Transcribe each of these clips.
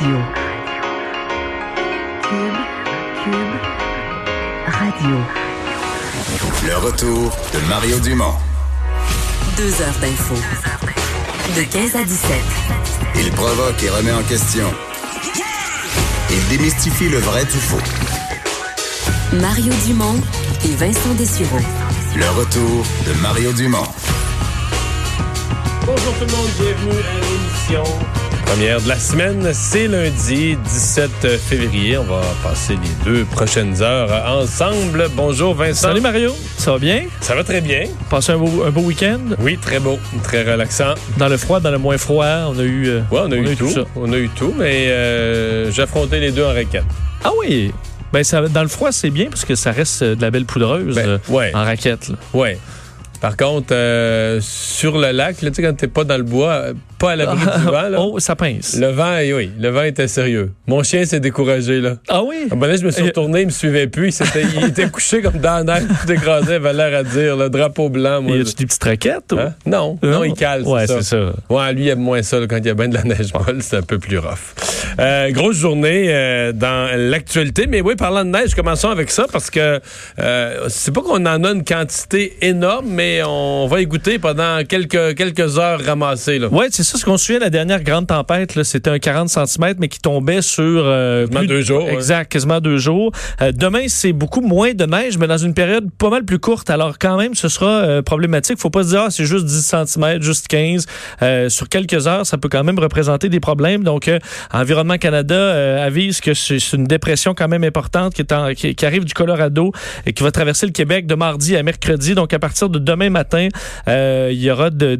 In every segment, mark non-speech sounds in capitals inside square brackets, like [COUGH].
Radio. Cube, Cube, Radio. Le retour de Mario Dumont. Deux heures d'info. De 15 à 17. Il provoque et remet en question. Il démystifie le vrai du faux. Mario Dumont et Vincent Dessureau. Le retour de Mario Dumont. Bonjour tout le monde, bienvenue à l'émission. Première de la semaine, c'est lundi 17 février. On va passer les deux prochaines heures ensemble. Bonjour Vincent. Salut Mario, ça va bien? Ça va très bien. Passé un beau, un beau week-end? Oui, très beau, très relaxant. Dans le froid, dans le moins froid, on a eu, euh, Ouais, on a, eu, tout. ça. On a eu tout, mais euh, j'ai affronté les deux en raquette. Ah oui! Ben, ça, dans le froid, c'est bien parce que ça reste euh, de la belle poudreuse Ben, euh, ouais. en raquette. là. Par contre, euh, sur le lac, là, tu sais, quand t'es pas dans le bois, euh, pas à l'abri du [LAUGHS] vent, là, oh, ça pince. le vent, oui, le vent était sérieux. Mon chien s'est découragé, là. Ah oui? Ah ben là, je me suis retourné, il me suivait plus. Il, s'était- il était [LAUGHS] couché comme dans la neige, tout écrasé, il avait l'air à dire, le drapeau blanc, moi. Y je- a-tu des petites raquettes? ou- Hein? Non, non, il cale, Ouais, c'est c'est ça. ça. Ouais, lui, il aime moins ça, là, quand il y a bien de la neige molle, c'est un peu plus rough. Euh, grosse journée euh, dans l'actualité, mais oui, parlant de neige, commençons avec ça, parce que euh, c'est pas qu'on en a une quantité énorme, mais on va y goûter pendant quelques, quelques heures ramassées. Là. Ouais, c'est ça. Ce qu'on souvient, la dernière grande tempête, c'était un 40 cm, mais qui tombait sur... euh, Quasiment deux jours, ouais. Exact, quasiment deux jours. Euh, demain, c'est beaucoup moins de neige, mais dans une période pas mal plus courte. Alors quand même, ce sera euh, problématique. Faut pas se dire, ah, c'est juste 10 cm, juste 15. Euh, sur quelques heures, ça peut quand même représenter des problèmes. Donc, euh, Canada euh, avise que c'est une dépression quand même importante qui, arrive du Colorado et qui va traverser le Québec de mardi à mercredi. Donc, à partir de demain matin, euh, il y aura de,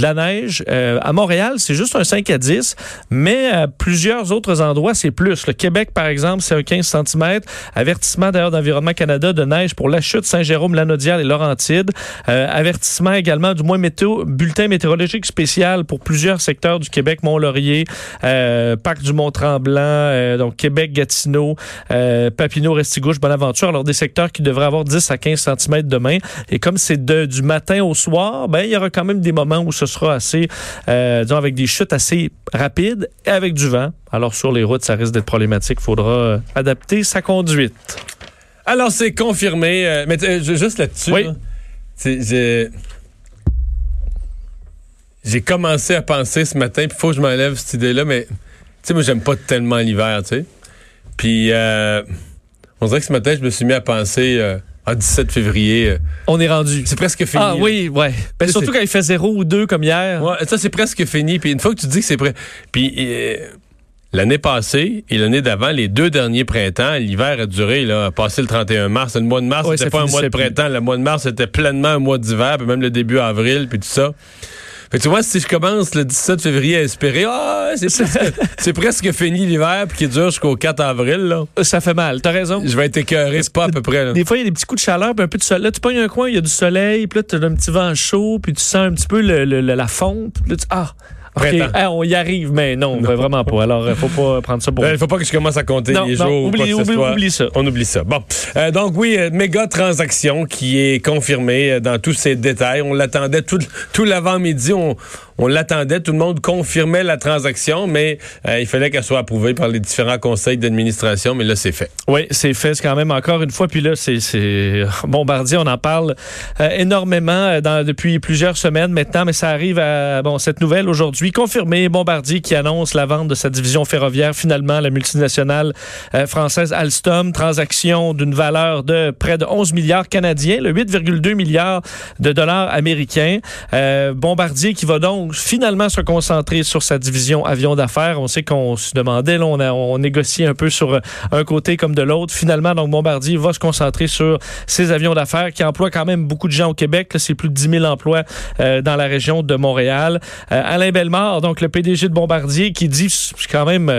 la neige. Euh, à Montréal, c'est juste un 5 à 10, mais à plusieurs autres endroits, c'est plus. Le Québec, par exemple, c'est un 15 cm. Avertissement d'ailleurs d'Environnement Canada de neige pour la chute Saint-Jérôme, Lanaudière et Laurentides. Euh, avertissement également du moins météo, bulletin météorologique spécial pour plusieurs secteurs du Québec, Mont-Laurier, Parc du Mont-Tremblant, euh, donc Québec, Gatineau, euh, Papineau, Restigouche, Bonaventure. Alors des secteurs qui devraient avoir 10 à 15 cm demain. Et comme c'est de- du matin au soir, ben il y aura quand même des moments où ce sera assez, euh, disons, avec des chutes assez rapides et avec du vent. Alors sur les routes, ça risque d'être problématique. Il faudra adapter sa conduite. Alors, c'est confirmé. mais ju- juste là-dessus, Oui. là, j'ai... J'ai commencé à penser ce matin, puis il faut que je m'enlève cette idée-là, mais sais, moi, j'aime pas tellement l'hiver, tu sais. Puis, euh, on dirait que ce matin, je me suis mis à penser, euh, ah, 17 février, euh, On est rendu. c'est presque fini. Ah oui, ouais. Ben, surtout quand il fait 0 ou 2 comme hier. Ouais, ça, c'est presque fini. Puis une fois que tu dis que c'est prêt. Puis euh, l'année passée et l'année d'avant, les deux derniers printemps, l'hiver a duré, là, a passé le 31 mars. Le mois de mars, Ouais, c'était pas un mois de plus. printemps. Le mois de mars, c'était pleinement un mois d'hiver, puis même le début avril, puis tout ça. Fait que tu vois, si je commence le 17 février à espérer, ah, c'est [LAUGHS] presque, c'est presque fini l'hiver, puis qui dure jusqu'au 4 avril, là, Ça fait mal. T'as raison. je vais être écœuré, c'est pas à peu près, là. Des fois, il y a des petits coups de chaleur, puis un peu de soleil. Là, tu pognes un coin, il y a du soleil, puis là, tu as un petit vent chaud, puis tu sens un petit peu le- le- le- la fonte. Puis là, tu, ah, Ah, on y arrive, mais non, Non. vraiment pas. Alors, il faut pas [LAUGHS] prendre ça pour... Il faut pas que je commence à compter Non, les non, jours ou oublie- oublie- ça. On oublie ça. Bon. Euh, donc oui, euh, méga transaction qui est confirmée euh, dans tous ses détails. On l'attendait tout, tout l'avant-midi. On, on l'attendait. Tout le monde confirmait la transaction, mais euh, il fallait qu'elle soit approuvée par les différents conseils d'administration. Mais là, c'est fait. Oui, c'est fait c'est quand même encore une fois. Puis là, c'est [LAUGHS] Bombardier, on en parle euh, énormément euh, depuis plusieurs semaines maintenant, mais ça arrive à bon cette nouvelle aujourd'hui confirmée. Bombardier qui annonce la vente de sa division ferroviaire finalement la multinationale française Alstom, transaction d'une valeur de près de 11 milliards canadiens, le 8,2 milliards de dollars américains. Bombardier qui va donc finalement se concentrer sur sa division avion d'affaires. On sait qu'on se demandait, là, on, a, on négociait un peu sur euh, un côté comme de l'autre. Finalement, donc Bombardier va se concentrer sur ses avions d'affaires qui emploient quand même beaucoup de gens au Québec. C'est plus de 10 000 emplois euh, dans la région de Montréal. Euh, Alain Bellemare, donc le PDG de Bombardier, qui dit quand même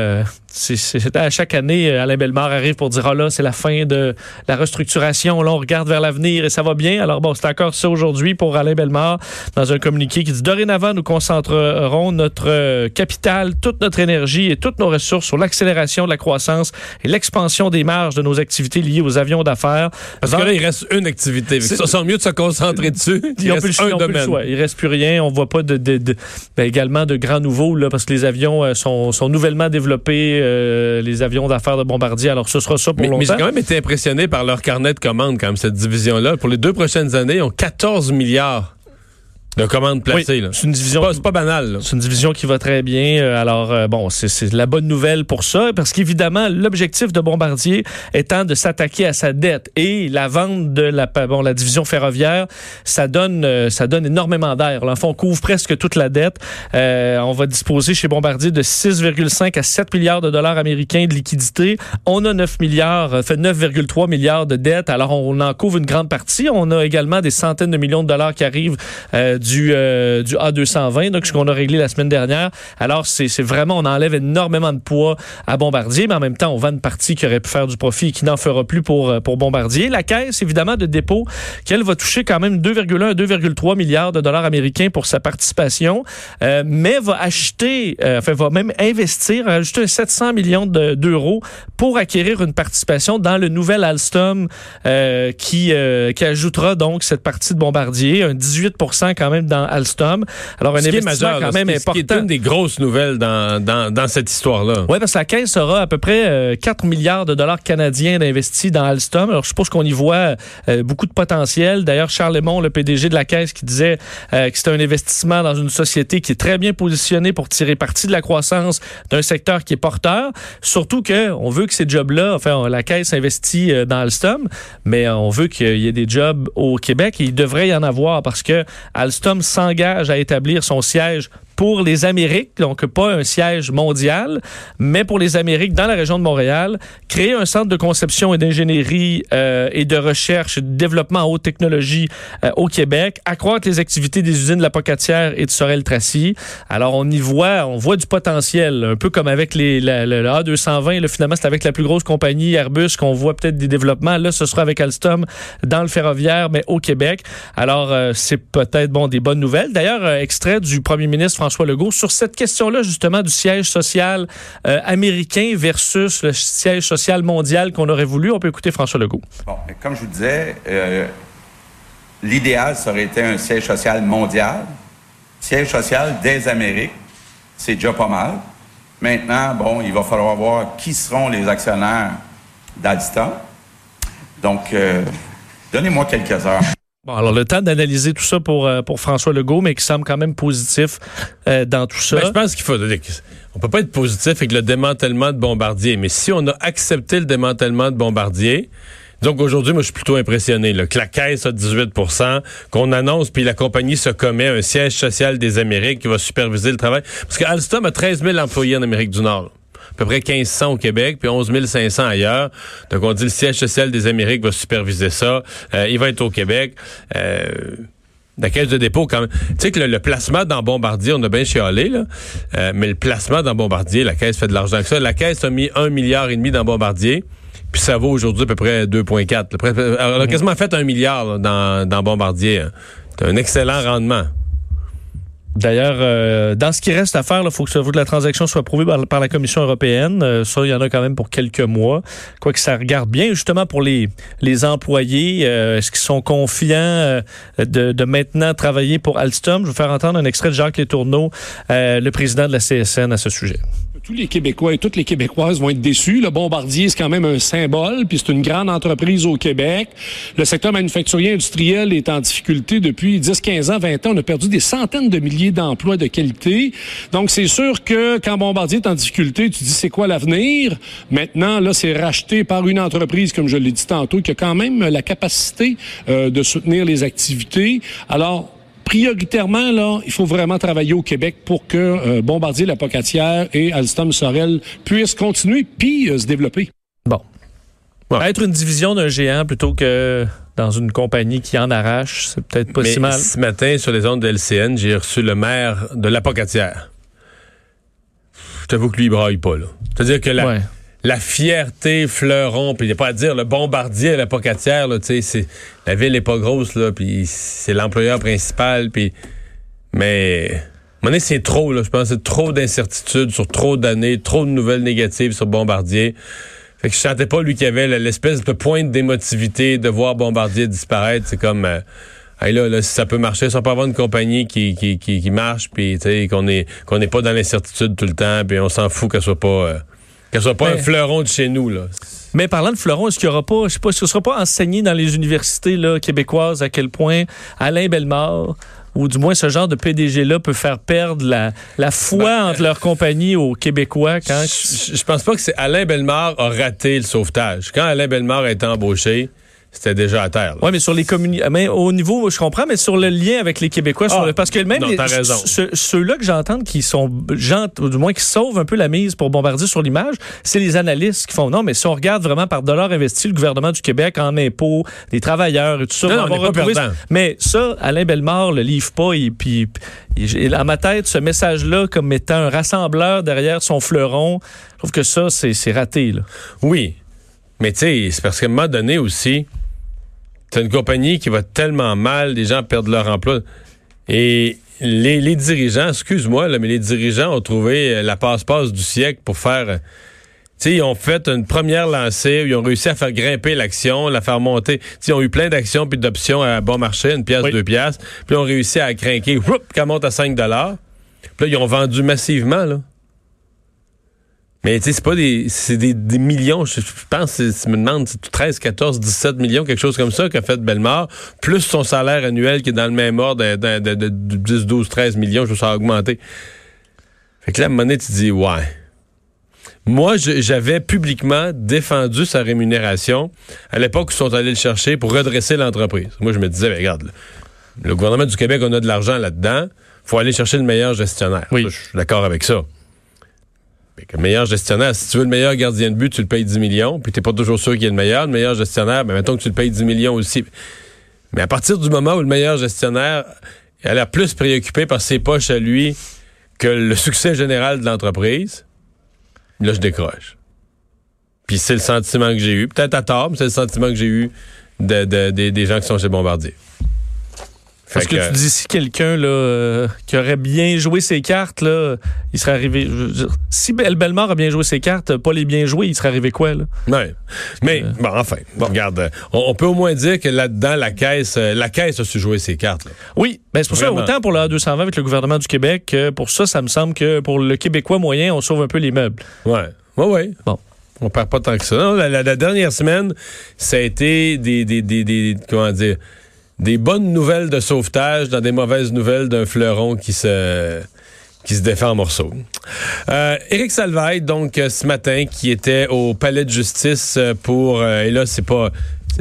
c'est- à chaque année, euh, Alain Bellemare arrive pour dire, ah là, c'est la fin de la restructuration. Là, on regarde vers l'avenir et ça va bien. Alors bon, c'est encore ça aujourd'hui pour Alain Bellemare dans un communiqué qui dit, dorénavant, nous concentrerons notre euh, capital, toute notre énergie et toutes nos ressources sur l'accélération de la croissance et l'expansion des marges de nos activités liées aux avions d'affaires. Parce que là, il reste une activité. Ça sent mieux de se concentrer dessus. Il plus reste le, un ils plus domaine. choix. Il reste plus rien. On voit pas de, de- de- ben, également de grands nouveaux là, parce que les avions euh, sont, sont nouvellement développés. Euh, les avions d'affaires de Bombardier. Alors, ce sera ça pour mais, longtemps. Mais j'ai quand même été impressionné par leur carnet de commandes, quand même, cette division-là. Pour les deux prochaines années, ils ont 14 milliards de commandes placées. Oui, c'est une division. C'est pas, pas, banal. C'est une division qui va très bien. Euh, alors, euh, bon, c'est la bonne nouvelle pour ça, parce qu'évidemment, l'objectif de Bombardier étant de s'attaquer à sa dette et la vente de la, bon, la division ferroviaire, ça donne, euh, ça donne énormément d'air. L'enfant on couvre presque toute la dette. Euh, on va disposer chez Bombardier de 6,5 à 7 milliards de dollars américains de liquidités. On a 9 milliards, fait 9,3 milliards de dettes. Alors, on en couvre une grande partie. On a également des centaines de millions de dollars qui arrivent du, euh, du A220, donc ce qu'on a réglé la semaine dernière. Alors, c'est vraiment, on enlève énormément de poids à Bombardier, mais en même temps, on vend une partie qui aurait pu faire du profit et qui n'en fera plus pour, pour Bombardier. La caisse, évidemment, de dépôt, qu'elle va toucher quand même 2,1 à 2,3 milliards de dollars américains pour sa participation, euh, mais va acheter, euh, enfin, va même investir, ajouter 700 millions d'euros pour acquérir une participation dans le nouvel Alstom euh, qui, qui ajoutera donc cette partie de Bombardier, un 18% quand même dans Alstom. Alors, un ce investissement majeur, quand même ce important. C'est une des grosses nouvelles dans, dans, dans cette histoire-là. Oui, parce que la caisse aura à peu près euh, 4 milliards de dollars canadiens d'investis dans Alstom. Alors, je suppose qu'on y voit euh, beaucoup de potentiel. D'ailleurs, Charles Lemont, le PDG de la caisse, qui disait euh, que c'était un investissement dans une société qui est très bien positionnée pour tirer parti de la croissance d'un secteur qui est porteur. Surtout que on veut que ces jobs-là, enfin, la caisse investit euh, dans Alstom, mais on veut qu'il y ait des jobs au Québec et il devrait y en avoir parce que Alstom s'engage à établir son siège pour les Amériques, donc pas un siège mondial, mais pour les Amériques dans la région de Montréal, créer un centre de conception et d'ingénierie euh, et de recherche de développement en haute technologie euh, au Québec, accroître les activités des usines de la Pocatière et de Sorel-Tracy. Alors on y voit, on voit du potentiel, un peu comme avec les, la, le A220, là, finalement c'est avec la plus grosse compagnie Airbus qu'on voit peut-être des développements. Là, ce sera avec Alstom dans le ferroviaire, mais au Québec. Alors euh, c'est peut-être bon des bonnes nouvelles. D'ailleurs, extrait du premier ministre François Legault sur cette question-là, justement, du siège social euh, américain versus le siège social mondial qu'on aurait voulu. On peut écouter François Legault. Comme je vous disais, euh, l'idéal, ça aurait été un siège social mondial. Siège social des Amériques, c'est déjà pas mal. Maintenant, bon, il va falloir voir qui seront les actionnaires d'Alstom. Donc, euh, donnez-moi quelques heures. Bon, alors le temps d'analyser tout ça pour, euh, pour François Legault, mais qui semble quand même positif euh, dans tout ça. Ben, je pense qu'il faut. On peut pas être positif avec le démantèlement de Bombardier, mais si on a accepté le démantèlement de Bombardier, donc aujourd'hui, moi, je suis plutôt impressionné. Là, que la caisse a 18% qu'on annonce, puis la compagnie se commet un siège social des Amériques qui va superviser le travail. Parce que Alstom a 13 000 employés en Amérique du Nord. À peu près 1500 au Québec, puis 11 500 ailleurs. Donc, on dit le siège social des Amériques va superviser ça. Euh, il va être au Québec. Euh, la caisse de dépôt, quand même. Tu sais que le, le, placement dans Bombardier, on a bien chialé, là. Euh, mais le placement dans Bombardier, la caisse fait de l'argent que ça. La caisse a mis un milliard et demi dans Bombardier. Puis ça vaut aujourd'hui à peu près 2,4. Elle a quasiment fait un milliard là, dans, dans Bombardier. C'est un excellent rendement. D'ailleurs, euh, dans ce qui reste à faire, il faut que la transaction soit approuvée par, la Commission européenne. Euh, ça, il y en a quand même pour quelques mois. Quoique ça regarde bien, justement, pour les, les employés. Euh, Est-ce qu'ils sont confiants euh, de, de, maintenant travailler pour Alstom? Je vais faire entendre un extrait de Jacques Letourneau, euh, le président de la CSN, à ce sujet tous les Québécois et toutes les Québécoises vont être déçus. Le Bombardier, c'est quand même un symbole, puis c'est une grande entreprise au Québec. Le secteur manufacturier industriel est en difficulté depuis 10, 15 ans, 20 ans. On a perdu des centaines de milliers d'emplois de qualité. Donc, c'est sûr que quand Bombardier est en difficulté, tu dis c'est quoi l'avenir? Maintenant, là, c'est racheté par une entreprise, comme je l'ai dit tantôt, qui a quand même la capacité euh, de soutenir les activités. Alors, prioritairement, là, il faut vraiment travailler au Québec pour que euh, Bombardier, la Pocatière et Alstom Sorel puissent continuer puis euh, se développer. Bon. Ouais. Être une division d'un géant plutôt que dans une compagnie qui en arrache, c'est peut-être pas Mais si mal. Ce matin, sur les ondes de LCN, j'ai reçu le maire de la Pocatière. Je t'avoue que lui, il braille pas, là. C'est-à-dire que la, Ouais. La fierté fleuron, puis il n'y a pas à dire, le bombardier à la Pocatière, là, c'est- la ville est pas grosse, là, puis c'est l'employeur principal, puis... Mais... À c'est trop, là, je pense. C'est trop d'incertitudes sur trop d'années, trop de nouvelles négatives sur Bombardier. Fait que je sentais pas, lui, qu'il avait l'espèce de pointe d'émotivité de voir Bombardier disparaître. C'est comme... euh, Hey, là, là, si ça peut marcher, si peut avoir une compagnie qui, qui, qui, qui marche, puis qu'on est qu'on n'est pas dans l'incertitude tout le temps, puis on s'en fout qu'elle soit pas euh, Qu'elle soit pas Mais- un fleuron de chez nous, là. Mais parlant de fleuron, est-ce qu'il y aura pas, je sais pas, ce sera pas enseigné dans les universités là, québécoises à quel point Alain Bellemare ou du moins ce genre de PDG-là peut faire perdre la, la foi Ben, entre leur compagnie aux Québécois quand... Je, je pense pas que c'est Alain Bellemare a raté le sauvetage. Quand Alain Bellemare a été embauché, c'était déjà à terre. là. Oui, mais sur les communi- mais au niveau, je comprends, mais sur le lien avec les Québécois, sur Ah, le- parce que même non, les- t'as raison. ce- ceux-là que j'entends qui sont gens, ou du moins qui sauvent un peu la mise pour bombarder sur l'image, c'est les analystes qui font non, mais si on regarde vraiment par dollars investis, le gouvernement du Québec en impôts, les travailleurs et tout ça, Non, va on retrouvé- perdant. Mais ça, Alain Bellemare le livre pas, et puis à ma tête, ce message-là comme étant un rassembleur derrière son fleuron, je trouve que ça, c'est c'est raté. Là. Oui. Mais tu sais, c'est parce qu'à un moment donné aussi, t'as une compagnie qui va tellement mal, les gens perdent leur emploi. Et les, les dirigeants, excuse-moi, mais les dirigeants ont trouvé euh, la passe-passe du siècle pour faire. euh, Tu sais, ils ont fait une première lancée, où ils ont réussi à faire grimper l'action, la faire monter. Tu sais, ils ont eu plein d'actions puis d'options à bon marché, une pièce, Oui. deux pièces. Puis ils ont réussi à craquer, qu'elle monte à 5 dollars. Puis là, ils ont vendu massivement, là. Mais tu sais, c'est pas des. C'est des, des millions. Je, je pense, je me demande, c'est 13, 14, 17 millions, quelque chose comme ça qu'a fait Bellemare, plus son salaire annuel qui est dans le même ordre de, de, de- de 10, 12, 13 millions, je trouve ça a augmenté. Fait que là, à un moment donné, tu dis, ouais. Moi, j'avais publiquement défendu sa rémunération à l'époque où ils sont allés le chercher pour redresser l'entreprise. Moi, je me disais, ben, regarde, le gouvernement du Québec, on a de l'argent là-dedans. faut aller chercher le meilleur gestionnaire. Oui. Ça, je suis d'accord avec ça. Le meilleur gestionnaire, si tu veux le meilleur gardien de but, tu le payes 10 millions, puis t'es pas toujours sûr qu'il est le meilleur. Le meilleur gestionnaire, ben mettons que tu le payes 10 millions aussi. Mais à partir du moment où le meilleur gestionnaire a l'air plus préoccupé par ses poches à lui que le succès général de l'entreprise, là, je décroche. Puis c'est le sentiment que j'ai eu. Peut-être à tort, mais c'est le sentiment que j'ai eu de, de- des- des gens qui sont chez Bombardier. Parce Fait que, tu dis si quelqu'un là euh, qui aurait bien joué ses cartes là, il serait arrivé. je veux dire, si Bel Bellemare a bien joué ses cartes, pas les bien jouées, il serait arrivé quoi là? Ouais. Mais bon, enfin, bon, regarde, euh, on, on peut au moins dire que là-dedans, la caisse, euh, la caisse a su jouer ses cartes. là. Oui, ben c'est pour Vraiment. ça autant pour le A220 avec le gouvernement du Québec que pour ça, ça me semble que pour le Québécois moyen, on sauve un peu les meubles. Ouais. Ouais, ouais. Bon. On perd pas tant que ça. Non, la, la- la dernière semaine, ça a été des, des, des, des- comment dire, des bonnes nouvelles de sauvetage dans des mauvaises nouvelles d'un fleuron qui se qui se défend en morceaux. Euh, Éric Salvaille, donc, euh, ce matin, qui était au palais de justice euh, pour... euh, et là, c'est pas...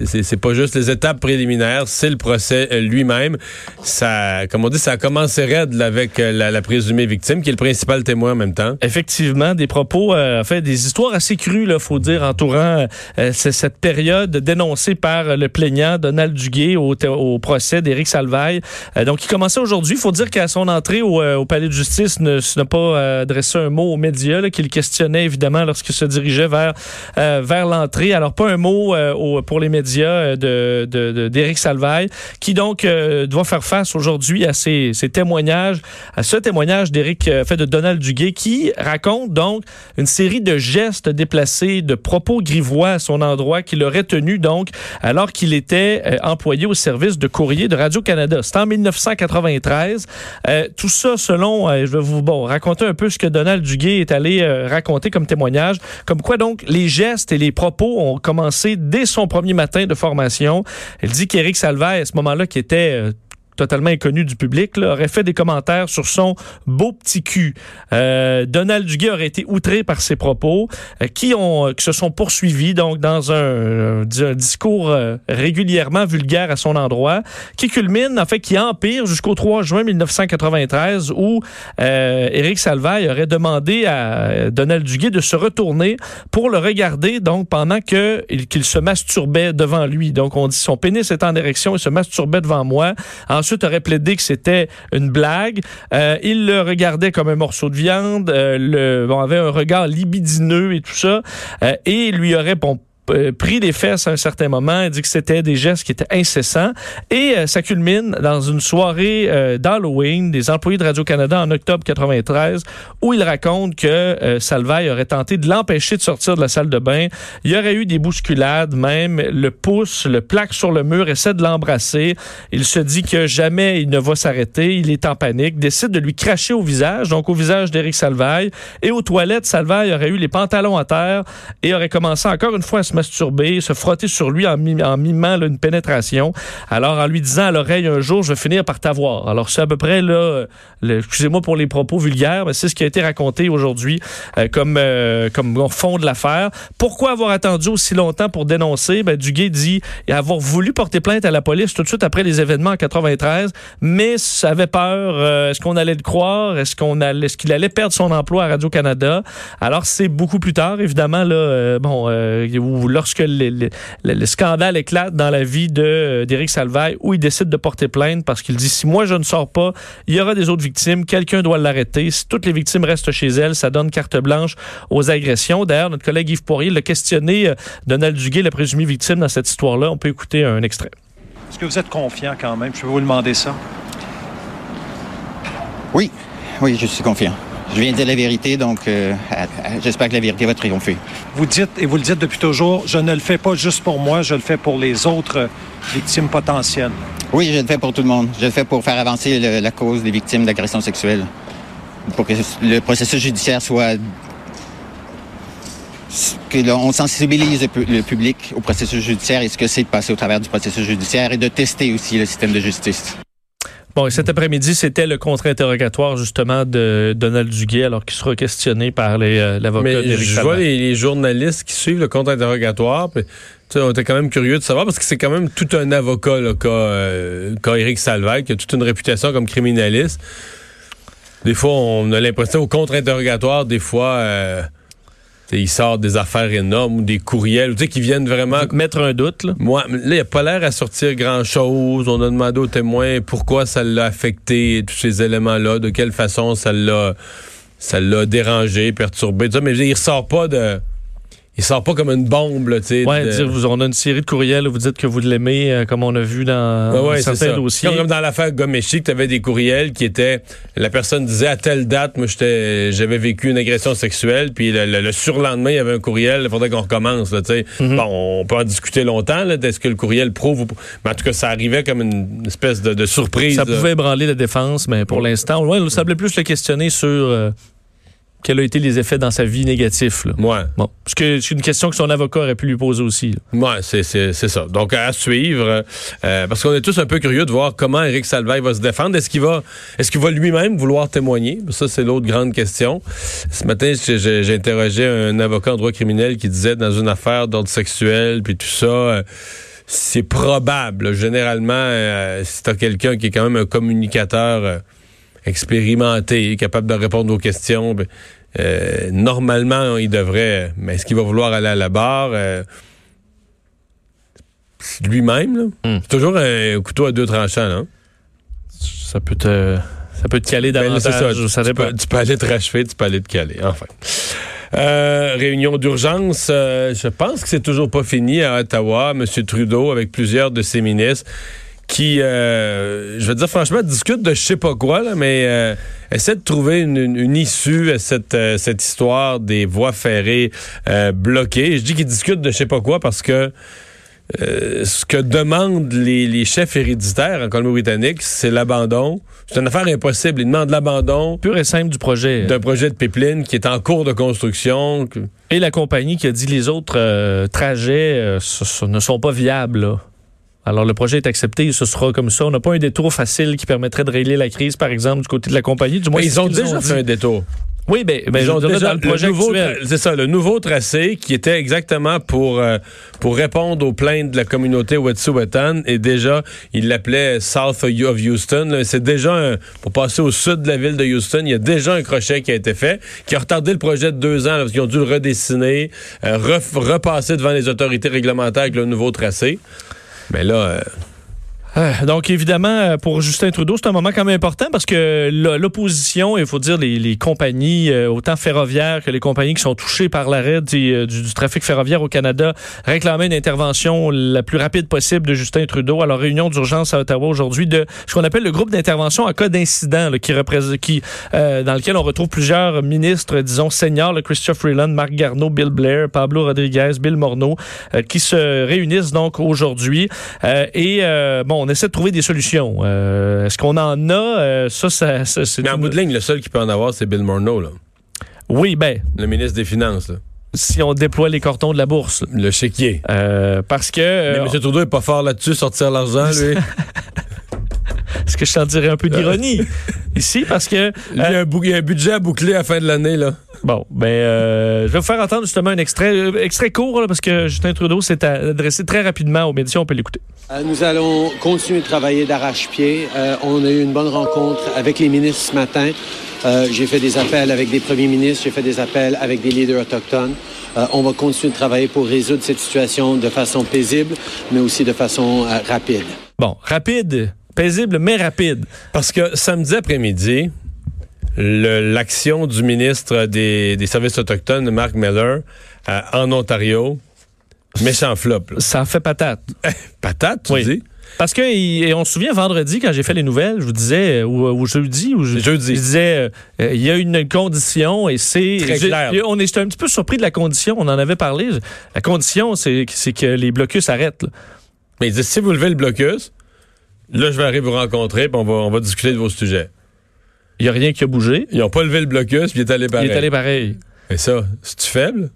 c'est- pas juste les étapes préliminaires, c'est le procès euh, lui-même. Ça, comme on dit, ça a commencé raide avec euh, la, présumée victime, qui est le principal témoin en même temps. Effectivement, des propos, euh, en fait, des histoires assez crues, là, faut dire, entourant cette période dénoncée par le plaignant Donald Duguay au, procès d'Éric Salvaille. Donc, il commençait aujourd'hui. Il faut dire qu'à son entrée au, palais de justice, ne, n'a pas adressé un mot aux médias, qu'il questionnait évidemment lorsqu'il se dirigeait vers vers l'entrée. Alors, pas un mot pour les médias euh, de de- d'Éric Salvaille, qui donc euh, doit faire face aujourd'hui à ces, témoignages, à ce témoignage d'Éric, euh, fait de Donald Duguay, qui raconte donc une série de gestes déplacés, de propos grivois à son endroit qu'il aurait tenu donc alors qu'il était employé au service de courrier de Radio-Canada. C'était en 1993. Euh, tout ça selon, je vais vous bon, raconter un peu ce que Donald Duguay est allé raconter comme témoignage, comme quoi donc les gestes et les propos ont commencé dès son premier matin de formation. Elle dit qu'Éric Salvaire, à ce moment-là, qui était euh, totalement inconnu du public, là, aurait fait des commentaires sur son beau petit cul. Euh, Donald Duguay aurait été outré par ses propos, euh, qui ont euh, qui se sont poursuivis donc dans un, euh, un discours régulièrement vulgaire à son endroit, qui culmine en fait qui empire jusqu'au 3 juin 1993 où Éric Salvaille aurait demandé à Donald Duguay de se retourner pour le regarder donc pendant que il- qu'il se masturbait devant lui. Donc on dit son pénis était en érection, il se masturbait devant moi. Ensuite aurait plaidé que c'était une blague. Euh, il le regardait comme un morceau de viande, euh, le, bon, avait un regard libidineux et tout ça, euh, et lui aurait bon pris des fesses à un certain moment. Dit que c'était des gestes qui étaient incessants. Et euh, ça culmine dans une soirée euh, d'Halloween des employés de Radio-Canada en octobre 93 où il raconte que euh, Salvaille aurait tenté de l'empêcher de sortir de la salle de bain. Il y aurait eu des bousculades même. Le pouce, le plaque sur le mur, essaie de l'embrasser. Il se dit que jamais il ne va s'arrêter. Il est en panique, décide de lui cracher au visage, donc au visage d'Éric Salvaille. Et aux toilettes, Salvaille aurait eu les pantalons à terre et aurait commencé encore une fois à se masturber, se frotter sur lui en, mim- en mimant une pénétration. Alors en lui disant à l'oreille un jour, je vais finir par t'avoir. Alors c'est à peu près là, excusez-moi pour les propos vulgaires, mais c'est ce qui a été raconté aujourd'hui euh, comme euh, comme fond de l'affaire. Pourquoi avoir attendu aussi longtemps pour dénoncer? Ben Duguay dit avoir voulu porter plainte à la police tout de suite après les événements en 93, mais avait peur. euh, est-ce qu'on allait le croire? Est-ce qu'on allait, est-ce qu'il allait perdre son emploi à Radio Canada Alors c'est beaucoup plus tard, évidemment là, bon, euh, lorsque le, le- le- le scandale éclate dans la vie de euh, d'Éric Salvaille, où il décide de porter plainte parce qu'il dit si moi je ne sors pas, il y aura des autres victimes, quelqu'un doit l'arrêter. Si toutes les victimes restent chez elles, ça donne carte blanche aux agressions. D'ailleurs, notre collègue Yves Poirier l'a questionné, euh, Donald Duguay, la présumée victime dans cette histoire-là. On peut écouter un extrait. Est-ce que vous êtes confiant quand même? Je peux vous demander ça? Oui, oui, je suis confiant. Je viens de dire la vérité, donc euh, j'espère que la vérité va triompher. Vous dites, et vous le dites depuis toujours, je ne le fais pas juste pour moi, je le fais pour les autres victimes potentielles. Oui, je le fais pour tout le monde. Je le fais pour faire avancer le- la cause des victimes d'agressions sexuelles. Pour que le processus judiciaire soit... que l'on sensibilise le public au processus judiciaire et ce que c'est de passer au travers du processus judiciaire et de tester aussi le système de justice. Bon, et cet après-midi, c'était le contre-interrogatoire justement de Donald Duguay, alors qu'il sera questionné par euh, l'avocat Mais d'Éric je vois les, les journalistes qui suivent le compte interrogatoire. puis, tu sais, on était quand même curieux de savoir parce que c'est quand même tout un avocat, là, qu'a, euh, Éric Salvaille, qui a toute une réputation comme criminaliste. Des fois, on a l'impression au contre-interrogatoire, des fois, euh, il sort des affaires énormes ou des courriels, tu sais, qui viennent vraiment Mettre un doute, là. moi, là, il n'a pas l'air à sortir grand-chose. On a demandé aux témoins pourquoi ça l'a affecté, tous ces éléments-là, de quelle façon ça l'a ça l'a dérangé, perturbé, tout ça, mais il ressort pas de... Il sort pas comme une bombe, là, tu sais. Ouais, de- dire, vous, on a une série de courriels où vous dites que vous l'aimez, euh, comme on a vu dans Ouais, ouais, certains ça. dossiers. Comme, comme dans l'affaire Gomeshi, tu avais des courriels qui étaient... La personne disait à telle date, moi, j'étais, j'avais vécu une agression sexuelle, puis le, le- le surlendemain, il y avait un courriel, il faudrait qu'on recommence, là, tu sais. Mhm. Bon, on peut en discuter longtemps, là, d'est-ce que le courriel prouve ou... Mais en tout cas, ça arrivait comme une espèce de, de surprise. Ça là. pouvait ébranler la défense, mais pour l'instant, ouais, il semblait plus le questionner sur euh, quels ont été les effets dans sa vie négatifs. Là. Ouais. Bon, parce que c'est une question que son avocat aurait pu lui poser aussi. là. Ouais, c'est, c'est, c'est ça. Donc, à suivre, euh, parce qu'on est tous un peu curieux de voir comment Éric Salvaille va se défendre. Est-ce qu'il va, est-ce qu'il va lui-même vouloir témoigner? Ça, c'est l'autre grande question. Ce matin, j'ai, j'ai- j'ai interrogé un avocat en droit criminel qui disait dans une affaire d'ordre sexuel, puis tout ça, euh, c'est probable. Généralement, euh, si t'as quelqu'un qui est quand même un communicateur euh, expérimenté, capable de répondre aux questions, ben, euh, normalement, il devrait. Mais est-ce qu'il va vouloir aller à la barre? Euh, lui-même, là? Hmm. C'est toujours un couteau à deux tranchants, là. Ça peut te, ça peut te caler Ben davantage. c'est ça. ça tu, peux, tu peux aller te rachever, tu peux aller te caler. Enfin. Euh, réunion d'urgence. euh, je pense que c'est toujours pas fini à Ottawa. M. Trudeau, avec plusieurs de ses ministres, qui, euh, je veux dire franchement, discutent de je sais pas quoi, là, mais euh, essaie de trouver une, une- une issue à cette, euh, cette histoire des voies ferrées euh, bloquées. Je dis qu'ils discutent de je sais pas quoi parce que euh, ce que demandent les, les chefs héréditaires en Colombie-Britannique, c'est l'abandon. C'est une affaire impossible. Ils demandent l'abandon Pur et simple du projet. d'un projet de pipeline qui est en cours de construction. Et la compagnie qui a dit les autres euh, trajets euh, ce- ce ne sont pas viables. là. Alors, le projet est accepté, ce sera comme ça. On n'a pas un détour facile qui permettrait de régler la crise, par exemple, du côté de la compagnie. Du moins, Mais ils ont déjà fait un détour. Oui, ben, ben, Ils ont déjà dans le projet nouveau C'est ça, le nouveau tracé qui était exactement pour euh, pour répondre aux plaintes de la communauté Wet'suwet'en et déjà il l'appelait South of Houston. C'est déjà un- pour passer au sud de la ville de Houston, il y a déjà un crochet qui a été fait qui a retardé le projet de deux ans là, parce qu'ils ont dû le redessiner, euh, repasser devant les autorités réglementaires avec le nouveau tracé. Mais là. Euh, donc, évidemment, euh, pour Justin Trudeau, c'est un moment quand même important parce que l'opposition, il faut dire les, compagnies, euh, autant ferroviaires que les compagnies qui sont touchées par l'arrêt du, trafic ferroviaire au Canada, réclamaient une intervention la plus rapide possible de Justin Trudeau. Alors, réunion d'urgence à Ottawa aujourd'hui de ce qu'on appelle le groupe d'intervention en cas d'incident, qui qui, euh, dans lequel on retrouve plusieurs ministres, disons, seniors, le Christophe Freeland, Marc Garneau, Bill Blair, Pablo Rodriguez, Bill Morneau, euh, qui se réunissent donc aujourd'hui. Euh, et, bon, on essaie de trouver des solutions. Euh, Est-ce qu'on en a? Euh, ça, ça, ça, c'est Mais en bout de ligne, le seul qui peut en avoir, c'est Bill Morneau, là, Oui, ben, le ministre des Finances. là. si on déploie les cartons de la bourse. Le chéquier. Euh, parce que... euh, Mais M. Trudeau est pas fort là-dessus, sortir l'argent, [LAUGHS] lui. Est-ce que je t'en dirais un peu d'ironie? Ici? Parce que... Il y a un il y a un budget à boucler à la fin de l'année, là. Bon, ben, euh, je vais vous faire entendre justement un extrait, euh, extrait court, là, parce que Justin Trudeau s'est adressé très rapidement aux médias. On peut l'écouter. Euh, Nous allons continuer de travailler d'arrache-pied. Euh, on a eu une bonne rencontre avec les ministres ce matin. Euh, j'ai fait des appels avec des premiers ministres, j'ai fait des appels avec des leaders autochtones. Euh, on va continuer de travailler pour résoudre cette situation de façon paisible, mais aussi de façon euh, rapide. Bon, rapide, paisible, mais rapide. Parce que samedi après-midi, l'action du ministre des, des Services autochtones, Mark Miller, euh, en Ontario, méchant flop. là. Ça fait patate. [LAUGHS] Patate, tu Oui. dis? Parce que, et on se souvient vendredi, quand j'ai fait les nouvelles, je vous disais, euh, ou, ou jeudi, ou je, Jeudi. je disais, euh, euh, il y a une condition et c'est. Très j'ai- clair. On est un petit peu surpris de la condition, on en avait parlé. La condition, c'est c'est que les blocus arrêtent. là. Mais il dit, si vous levez le blocus, là, je vais arriver vous rencontrer, puis on va, on va discuter de vos sujets. Il n'y a rien qui a bougé. Ils n'ont pas levé le blocus, puis il est allé pareil. Il est allé pareil. Et ça, c'est-tu faible?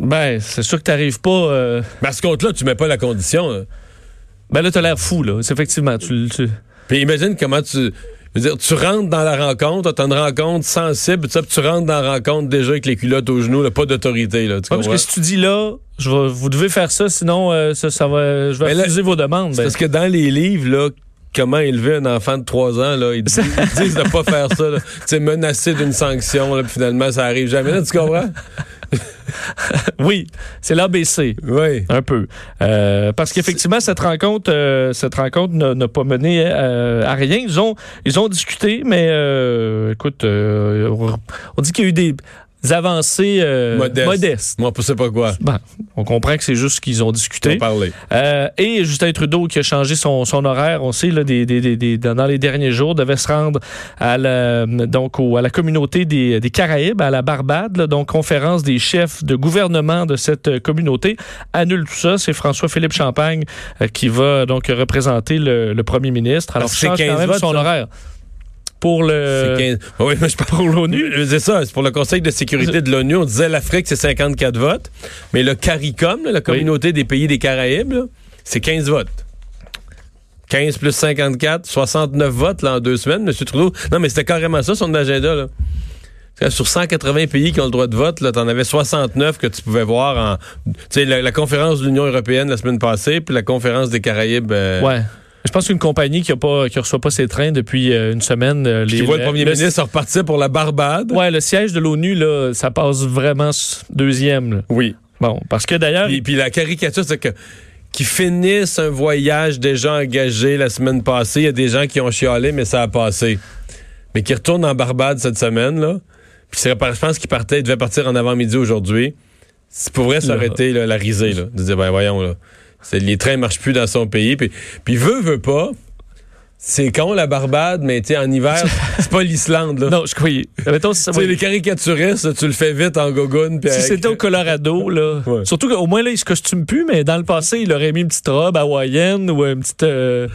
Ben, c'est sûr que tu n'arrives pas. euh, Mais à ce compte-là, tu mets pas la condition. là. Ben là, tu as l'air fou, là. C'est effectivement. Tu, tu- Puis imagine comment tu... je veux dire, tu rentres dans la rencontre, tu as une rencontre sensible, tu sais, puis tu rentres dans la rencontre déjà avec les culottes aux genoux, là, pas d'autorité. Là, tu Ouais, parce que si tu dis là, je vais- vous devez faire ça, sinon euh, ça, ça va, je vais refuser vos demandes. Ben, Parce que dans les livres, là, comment élever un enfant de 3 ans, là, ils, disent- ils disent de pas faire ça. [LAUGHS] sais, menacer d'une sanction, là, puis finalement, ça arrive jamais. Là, tu comprends? [LAUGHS] oui, c'est l'ABC. Oui. Un peu. Euh, parce qu'effectivement, cette rencontre, euh, cette rencontre n'a pas mené euh, à rien. Ils ont, ils ont discuté, mais écoute, euh, on dit qu'il y a eu des avancées euh, Modeste. modestes. Moi, je sais pas quoi. Bon, on comprend que c'est juste qu'ils ont On discuté. Euh, et Justin Trudeau qui a changé son, son horaire, on sait, là, des, des- des- des- dans les derniers jours, devait se rendre à la, donc au- à la communauté des, des Caraïbes, à la Barbade, là, donc conférence des chefs de gouvernement de cette euh, communauté. Annule tout ça, c'est François-Philippe Champagne euh, qui va donc représenter le, le premier ministre. Alors, que c'est change 15 quand même votes, son ça. horaire. Pour le... C'est 15. Oui, mais je parle pour l'ONU. [LAUGHS] C'est ça, c'est pour le Conseil de sécurité de l'ONU. On disait l'Afrique, c'est 54 votes. Mais le CARICOM, là, la communauté des pays des Caraïbes, là, c'est 15 votes. 15 plus 54, 69 votes là, en deux semaines, M. Trudeau. Non, mais c'était carrément ça, son agenda. Là. Sur 180 pays qui ont le droit de vote, tu en avais 69 que tu pouvais voir en. Tu sais, la, la conférence de l'Union européenne la semaine passée, puis la conférence des Caraïbes. euh, Ouais. Je pense qu'une compagnie qui ne qui reçoit pas ses trains depuis euh, une semaine... euh, Qui les- voit le premier le- ministre repartir pour la Barbade. Ouais, le siège de l'ONU, là, ça passe vraiment deuxième. là. Oui. Bon, parce que d'ailleurs, Puis, puis la caricature, c'est que qui finissent un voyage déjà engagé la semaine passée, il y a des gens qui ont chialé, mais ça a passé. Mais qui retournent en Barbade cette semaine, là. Puis c'est- je pense qu'il partait, il devait partir en avant-midi aujourd'hui. C'est pour vrai s'arrêter la risée, là. De dire, ben voyons, là. Les trains marchent plus dans son pays. Puis, puis veut, veut pas. C'est con la Barbade, mais tu en hiver, [LAUGHS] c'est pas l'Islande, là. non, je croyais. Mettons, si ça- les caricaturistes, tu le fais vite en gogoune. Si avec- c'était au Colorado, là. Ouais. Surtout qu'au moins, là, il se costume plus, mais dans le passé, il aurait mis une petite robe hawaïenne ou un petit, euh,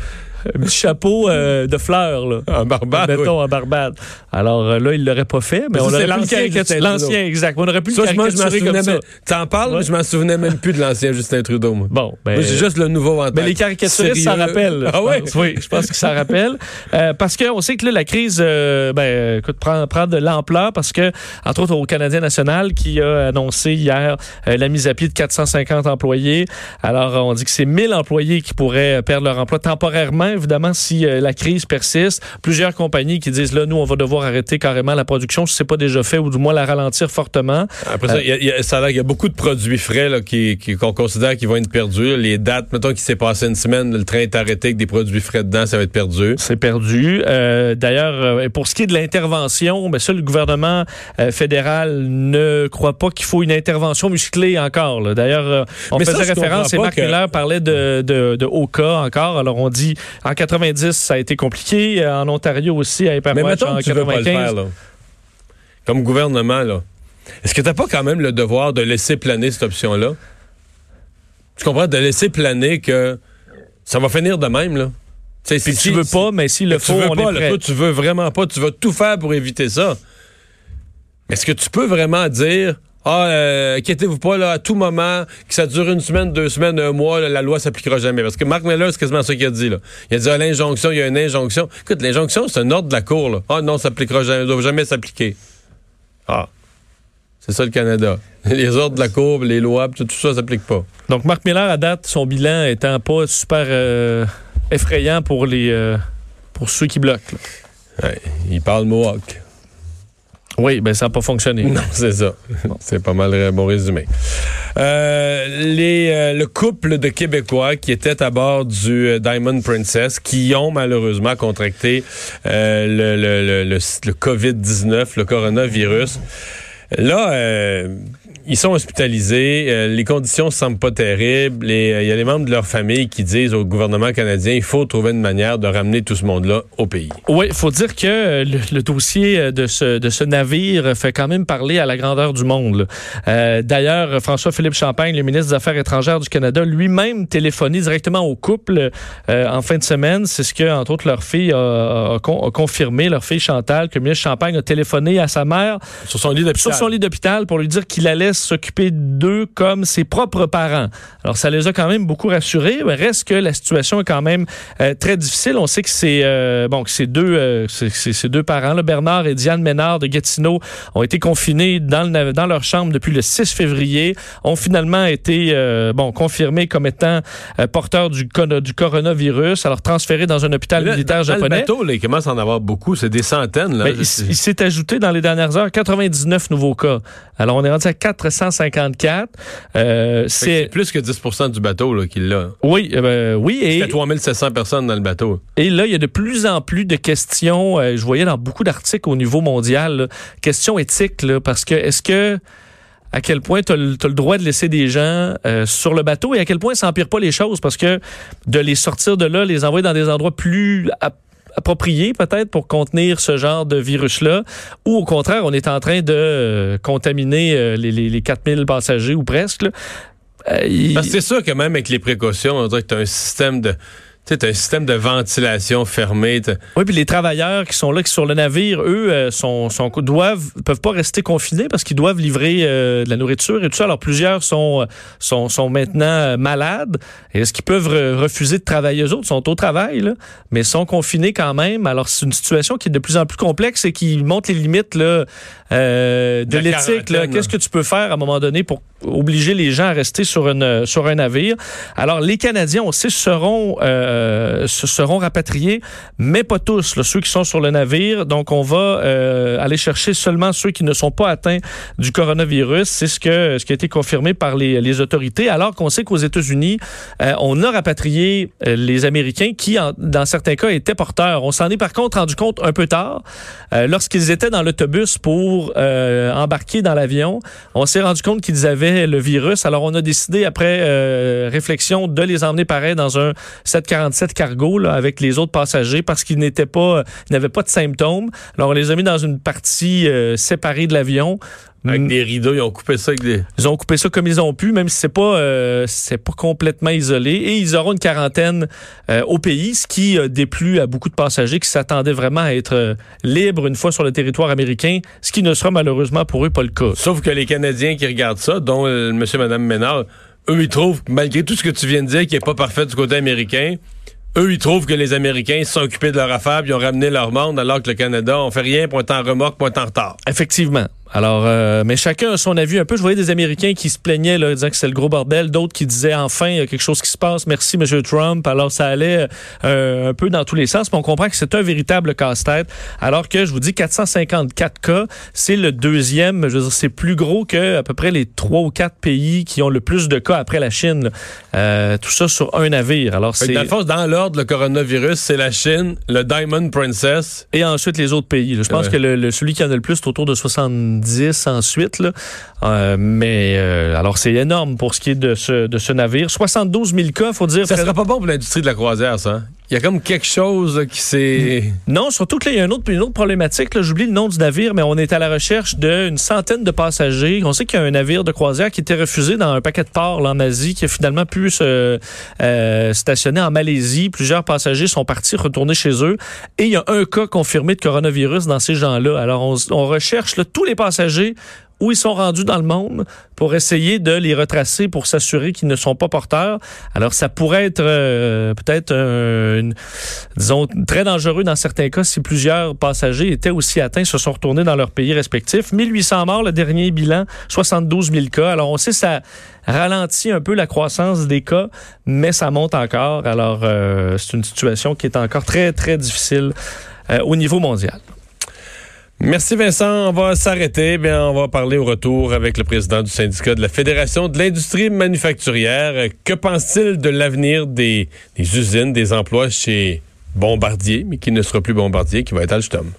un petit chapeau euh, de fleurs, là. En Barbade, Mettons, en Barbade. Alors euh, là, il l'aurait pas fait, mais ça, on aurait l'ancien. L'ancien, exact. On aurait pu le moi, je comme ça. T'en parles, Ouais. mais je m'en souvenais même plus de l'ancien Justin Trudeau, moi. Bon, ben. J'ai juste le nouveau en tête. Mais les caricaturistes s'en rappellent. Ah ouais? Oui, je pense qu'ils s'en rappellent. Euh, parce qu'on sait que là, la crise euh, ben, écoute, prend, prend de l'ampleur parce que, entre autres, au Canadien national qui a annoncé hier euh, la mise à pied de 450 employés. Alors, on dit que c'est 1000 employés qui pourraient perdre leur emploi temporairement, évidemment, si la crise persiste. Plusieurs compagnies qui disent, là, nous, on va devoir arrêter carrément la production si c'est pas déjà fait ou du moins la ralentir fortement. Après ça, Euh, il y a- il y a- ça a l'air qu'il y a beaucoup de produits frais là, qui, qui- qu'on considère qu'ils vont être perdus. Les dates, mettons qu'il s'est passé une semaine, le train est arrêté avec des produits frais dedans, ça va être perdu. C'est perdu. Euh, D'ailleurs, euh, pour ce qui est de l'intervention, ben ça, le gouvernement euh, fédéral ne croit pas qu'il faut une intervention musclée encore. D'ailleurs, on Mais faisait référence, et Marc que- Miller parlait de, de, de cas encore. Alors, on dit, en 90, ça a été compliqué. En Ontario aussi, à mettons en que tu veux pas le 95. faire, là. Comme gouvernement, là. Est-ce que t'as pas quand même le devoir de laisser planer cette option-là? Tu comprends? De laisser planer que ça va finir de même, là. Tu si- tu veux pas, mais s'il le tu faut, veux on pas, est là, prêt. toi, tu veux vraiment pas, tu vas tout faire pour éviter ça. Mais Est-ce que tu peux vraiment dire, ah, euh, inquiétez-vous pas, là, à tout moment, que ça dure une semaine, deux semaines, un mois, là, la loi s'appliquera jamais. Parce que Marc Miller, c'est quasiment ça qu'il a dit, là. Il a dit, ah, l'injonction, il y a une injonction. Écoute, l'injonction, c'est un ordre de la Cour, là. Ah, non, ça s'appliquera jamais, ça doit jamais s'appliquer. Ah. C'est ça le Canada. [LAUGHS] Les ordres de la Cour, les lois, tout, tout ça s'applique pas. Donc, Marc Miller, à date, son bilan étant pas super euh, effrayant pour les euh, pour ceux qui bloquent. Ouais, il parle Mohawk. Oui, ben ça n'a pas fonctionné. Non, [LAUGHS] c'est ça. C'est pas mal bon résumé. Euh, les, euh, le couple de Québécois qui étaient à bord du euh, Diamond Princess, qui ont malheureusement contracté euh, le, le, le, le, le COVID-19, le coronavirus. Là, euh, ils sont hospitalisés. euh, les conditions semblent pas terribles. et, euh, Il y a les membres de leur famille qui disent au gouvernement canadien il faut trouver une manière de ramener tout ce monde-là au pays. Oui, il faut dire que euh, le, le dossier de ce, de ce navire fait quand même parler à la grandeur du monde. Euh, D'ailleurs, François-Philippe Champagne, le ministre des Affaires étrangères du Canada, lui-même téléphoné directement au couple en fin de semaine. C'est ce que, entre autres, leur fille a, a con- a confirmé, leur fille Chantal, que le ministre Champagne a téléphoné à sa mère sur son lit d'hôpital pour lui dire qu'il allait s'occuper d'eux comme ses propres parents. Alors, ça les a quand même beaucoup rassurés. Mais reste que la situation est quand même euh, très difficile. On sait que c'est euh, bon que ces deux euh, ces deux parents, là, Bernard et Diane Ménard de Gatineau, ont été confinés dans, le, dans leur chambre depuis le 6 février, ont finalement été euh, bon confirmés comme étant euh, porteurs du, du coronavirus, alors transférés dans un hôpital Là, militaire dans, japonais. le bateau, là, il commence à en avoir beaucoup. C'est des centaines. Là. Il, s'est ajouté dans les dernières heures 99 nouveaux cas. Alors, on est rendu à 454. Euh, Fait que C'est plus que 10% du bateau là, qui l'a. oui, euh, ben, oui, Il y et, a 3700 personnes dans le bateau. et là, il y a de plus en plus de questions. euh, je voyais dans beaucoup d'articles au niveau mondial, là, questions éthiques, là, parce que est-ce que à quel point tu as, le droit de laisser des gens euh, sur le bateau et à quel point ça empire pas les choses parce que de les sortir de là, les envoyer dans des endroits plus ap- appropriés peut-être pour contenir ce genre de virus-là ou au contraire, on est en train de euh, contaminer euh, les, les, les 4000 passagers ou presque. Euh, c'est sûr que même avec les précautions, on dirait que tu as un système de. Tu sais, un système de ventilation fermé. Oui, puis les travailleurs qui sont là, qui sont sur le navire, eux, euh, sont, sont, doivent, peuvent pas rester confinés parce qu'ils doivent livrer euh, de la nourriture et tout ça. Alors, plusieurs sont, euh, sont, sont maintenant euh, malades. Est-ce qu'ils peuvent re- refuser de travailler? Eux autres sont au travail, là, mais sont confinés quand même. Alors, c'est une situation qui est de plus en plus complexe et qui montre les limites là, euh, de l'éthique. Qu'est-ce que tu peux faire à un moment donné pour obliger les gens à rester sur, sur un navire? Alors, les Canadiens, on sait, seront, euh, se seront rapatriés, mais pas tous, ceux qui sont sur le navire. Donc, on va euh, aller chercher seulement ceux qui ne sont pas atteints du coronavirus. C'est ce, ce qui a été confirmé par les, les autorités, alors qu'on sait qu'aux États-Unis, euh, on a rapatrié les Américains qui, dans certains cas, étaient porteurs. On s'en est par contre rendu compte un peu tard, lorsqu'ils étaient dans l'autobus pour embarquer dans l'avion. On s'est rendu compte qu'ils avaient le virus. Alors, on a décidé, après euh, réflexion, de les emmener pareil dans un 747 cargo avec les autres passagers parce qu'ils n'étaient pas, n'avaient pas de symptômes. Alors, on les a mis dans une partie euh, séparée de l'avion. Avec Mm. des rideaux, ils ont coupé ça avec des. Ils ont coupé ça comme ils ont pu, même si c'est pas euh, c'est pas complètement isolé. Et ils auront une quarantaine euh, au pays, ce qui euh, déplut à beaucoup de passagers qui s'attendaient vraiment à être euh, libres une fois sur le territoire américain, ce qui ne sera malheureusement pour eux pas le cas. Sauf que les Canadiens qui regardent ça, dont le monsieur et madame Ménard, eux, ils trouvent, malgré tout ce que tu viens de dire, qui est pas parfait du côté américain, eux, ils trouvent que les Américains se sont occupés de leur affaire, puis ils ont ramené leur monde, alors que le Canada, on fait rien, point en remorque, point en retard. Effectivement. Alors, euh, mais chacun a son avis un peu. Je voyais des Américains qui se plaignaient, là, disant que c'est le gros bordel, d'autres qui disaient enfin il y a quelque chose qui se passe. Merci, M. Trump. Alors, ça allait euh, un peu dans tous les sens, mais on comprend que c'est un véritable casse-tête. Alors que je vous dis 454 cas, c'est le deuxième. Je veux dire, c'est plus gros que à peu près les trois ou quatre pays qui ont le plus de cas après la Chine. Euh, tout ça sur un navire. Alors, c'est Dans, dans l'ordre, le coronavirus, c'est la Chine, le Diamond Princess. et ensuite les autres pays. Je pense Ouais. que le, le- celui qui en a le plus, c'est autour de 70 ensuite. Là. Euh, mais euh, alors, c'est énorme pour ce qui est de ce, de ce navire. 72 000 cas, faut dire. Ça près- sera pas bon pour l'industrie de la croisière, ça. Il y a comme quelque chose qui s'est... Non, surtout que là, il y a une autre, une autre problématique. J'oublie le nom du navire, mais on est à la recherche d'une centaine de passagers. On sait qu'il y a un navire de croisière qui était refusé dans un paquet de ports en Asie, qui a finalement pu se euh, stationner en Malaisie. Plusieurs passagers sont partis retourner chez eux. Et il y a un cas confirmé de coronavirus dans ces gens-là. Alors, on, recherche tous les passagers où ils sont rendus dans le monde pour essayer de les retracer pour s'assurer qu'ils ne sont pas porteurs. Alors, ça pourrait être euh, peut-être disons, très dangereux dans certains cas si plusieurs passagers étaient aussi atteints, se sont retournés dans leur pays respectifs. 1800 morts, le dernier bilan, 72 000 cas. Alors, on sait ça ralentit un peu la croissance des cas, mais ça monte encore. Alors, euh, c'est une situation qui est encore très, très difficile euh, au niveau mondial. Merci Vincent, on va s'arrêter. Bien, on va parler au retour avec le président du syndicat de la Fédération de l'industrie manufacturière. Que pense-t-il de l'avenir des, des usines, des emplois chez Bombardier, mais qui ne sera plus Bombardier, qui va être Alstom?